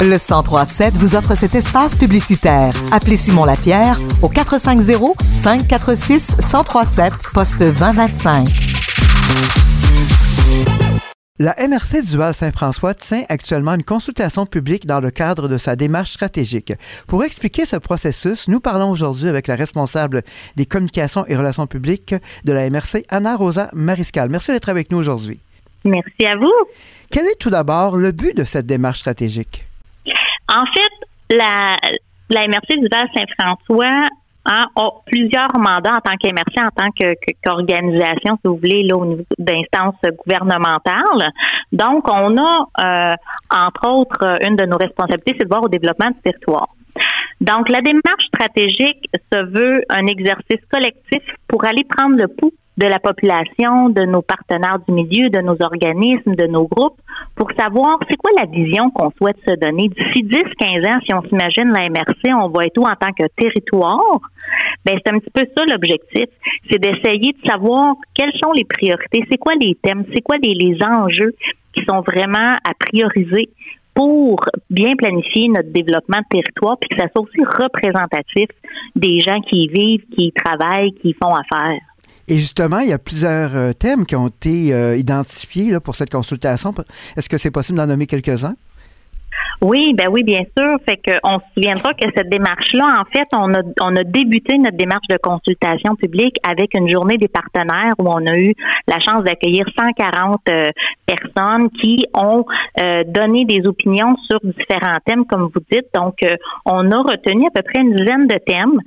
Le 1037 vous offre cet espace publicitaire. Appelez Simon Lapierre au 450 546 1037 poste 2025. La MRC du Val-Saint-François tient actuellement une consultation publique dans le cadre de sa démarche stratégique. Pour expliquer ce processus, nous parlons aujourd'hui avec la responsable des communications et relations publiques de la MRC, Anna Rosa Mariscal. Merci d'être avec nous aujourd'hui. Merci à vous. Quel est tout d'abord le but de cette démarche stratégique? En fait, la, la MRC du Val-Saint-François hein, a plusieurs mandats en tant qu'MRC, en tant qu'organisation, si vous voulez, là, au niveau d'instance gouvernementale. Donc, on a, euh, entre autres, une de nos responsabilités, c'est de voir au développement du territoire. Donc, la démarche stratégique se veut un exercice collectif pour aller prendre le pouls de la population, de nos partenaires du milieu, de nos organismes, de nos groupes, pour savoir c'est quoi la vision qu'on souhaite se donner. D'ici 10, 15 ans, si on s'imagine la MRC, on être où en tant que territoire? Ben, c'est un petit peu ça l'objectif. C'est d'essayer de savoir quelles sont les priorités, c'est quoi les thèmes, c'est quoi les, les enjeux qui sont vraiment à prioriser pour bien planifier notre développement de territoire, puis que ça soit aussi représentatif des gens qui y vivent, qui y travaillent, qui y font affaire. Et justement, il y a plusieurs euh, thèmes qui ont été euh, identifiés pour cette consultation. Est-ce que c'est possible d'en nommer quelques-uns? Oui, ben oui, bien sûr. Fait que on se souviendra que cette démarche-là, en fait, on a, on a débuté notre démarche de consultation publique avec une journée des partenaires où on a eu la chance d'accueillir 140 euh, personnes qui ont euh, donné des opinions sur différents thèmes, comme vous dites. Donc, euh, on a retenu à peu près une dizaine de thèmes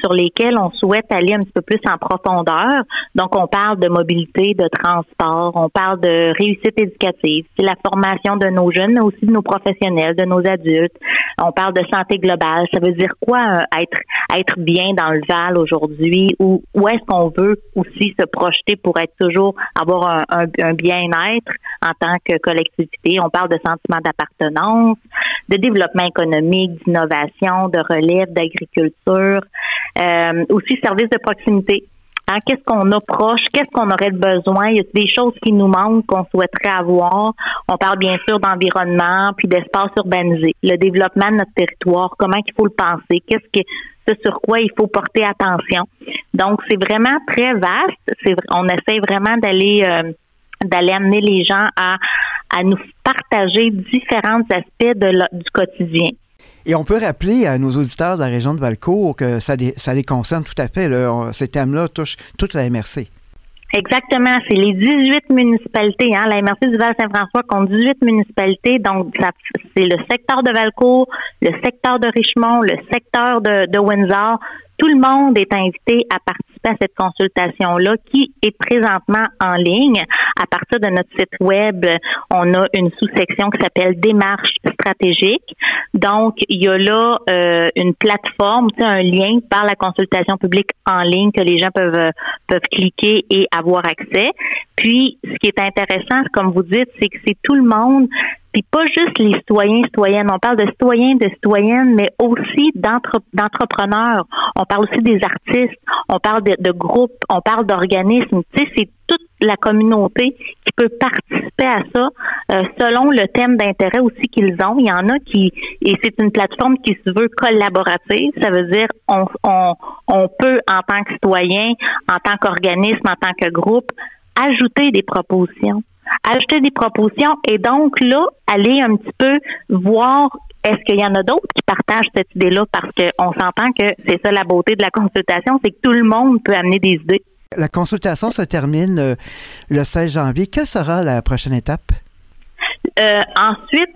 sur lesquels on souhaite aller un petit peu plus en profondeur. Donc, on parle de mobilité, de transport, on parle de réussite éducative, c'est la formation de nos jeunes, mais aussi de nos professionnels, de nos adultes. On parle de santé globale. Ça veut dire quoi euh, être être bien dans le Val aujourd'hui? Ou où est-ce qu'on veut aussi se projeter pour être toujours avoir un, bien-être en tant que collectivité? On parle de sentiment d'appartenance, de développement économique, d'innovation, de relève, d'agriculture, euh, aussi services de proximité. Hein, qu'est-ce qu'on a proche? Qu'est-ce qu'on aurait besoin? Il y a des choses qui nous manquent, qu'on souhaiterait avoir? On parle bien sûr d'environnement, puis d'espace urbanisé. Le développement de notre territoire, comment il faut le penser? Qu'est-ce que ce sur quoi il faut porter attention? Donc, c'est vraiment très vaste. On essaie vraiment d'aller euh, d'aller amener les gens à, à nous partager différents aspects du quotidien. Et on peut rappeler à nos auditeurs de la région de Valcourt que ça, les concerne tout à fait. ces thèmes-là touchent toute la MRC. Exactement, c'est les 18 municipalités. Hein. La MRC du Val-Saint-François compte 18 municipalités, donc c'est le secteur de Valcourt, le secteur de Richmond, le secteur de Windsor, tout le monde est invité à participer à cette consultation-là qui est présentement en ligne. À partir de notre site web, on a une sous-section qui s'appelle Démarche stratégique. Donc, il y a là euh, une plateforme, un lien par la consultation publique en ligne que les gens peuvent peuvent cliquer et avoir accès. Puis, ce qui est intéressant, comme vous dites, c'est que c'est tout le monde puis pas juste les citoyens, citoyennes. On parle de citoyens, de citoyennes, mais aussi d'entrepreneurs. On parle aussi des artistes. On parle de, groupes. On parle d'organismes. Tu sais, c'est toute la communauté qui peut participer à ça euh, selon le thème d'intérêt aussi qu'ils ont. Il y en a qui et c'est une plateforme qui se veut collaborative. Ça veut dire on, on, on peut en tant que citoyen, en tant qu'organisme, en tant que groupe, ajouter des propositions ajouter des propositions et donc là, aller un petit peu voir est-ce qu'il y en a d'autres qui partagent cette idée-là parce qu'on s'entend que c'est ça la beauté de la consultation, c'est que tout le monde peut amener des idées. La consultation se termine euh, le 16 janvier. Quelle sera la prochaine étape? Euh, ensuite,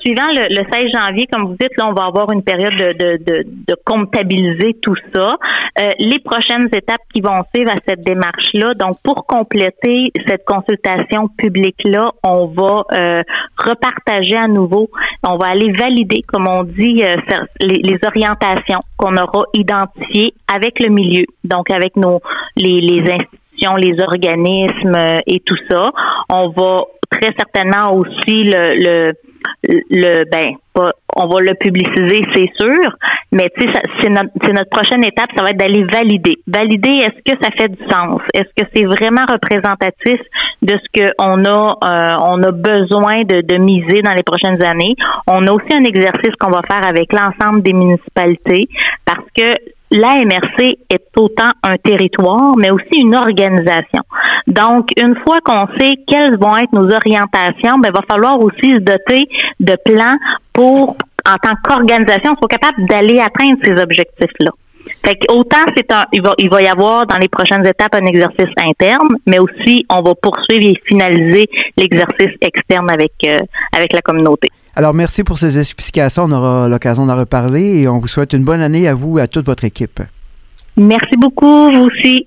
suivant le, 16 janvier, comme vous dites, là, on va avoir une période de, comptabiliser tout ça. Euh, les prochaines étapes qui vont suivre à cette démarche-là, donc pour compléter cette consultation publique-là, on va repartager à nouveau, on va aller valider, comme on dit, les, orientations qu'on aura identifiées avec le milieu, donc avec nos les, les institutions, les organismes et tout ça. On va très certainement aussi le, le ben pas, on va le publiciser, c'est sûr, mais tu sais, c'est notre, notre prochaine étape, ça va être d'aller valider. Valider, est-ce que ça fait du sens? Est-ce que c'est vraiment représentatif de ce que on a, euh, on a besoin de, de miser dans les prochaines années? On a aussi un exercice qu'on va faire avec l'ensemble des municipalités parce que l'AMRC est autant un territoire, mais aussi une organisation. Donc, une fois qu'on sait quelles vont être nos orientations, ben, il va falloir aussi se doter de plans pour, en tant qu'organisation, soit capable d'aller atteindre ces objectifs-là. Fait autant c'est un, il va, il va y avoir dans les prochaines étapes un exercice interne, mais aussi on va poursuivre et finaliser l'exercice externe avec euh, avec la communauté. Alors merci pour ces explications. On aura l'occasion d'en reparler et on vous souhaite une bonne année à vous et à toute votre équipe. Merci beaucoup, vous aussi.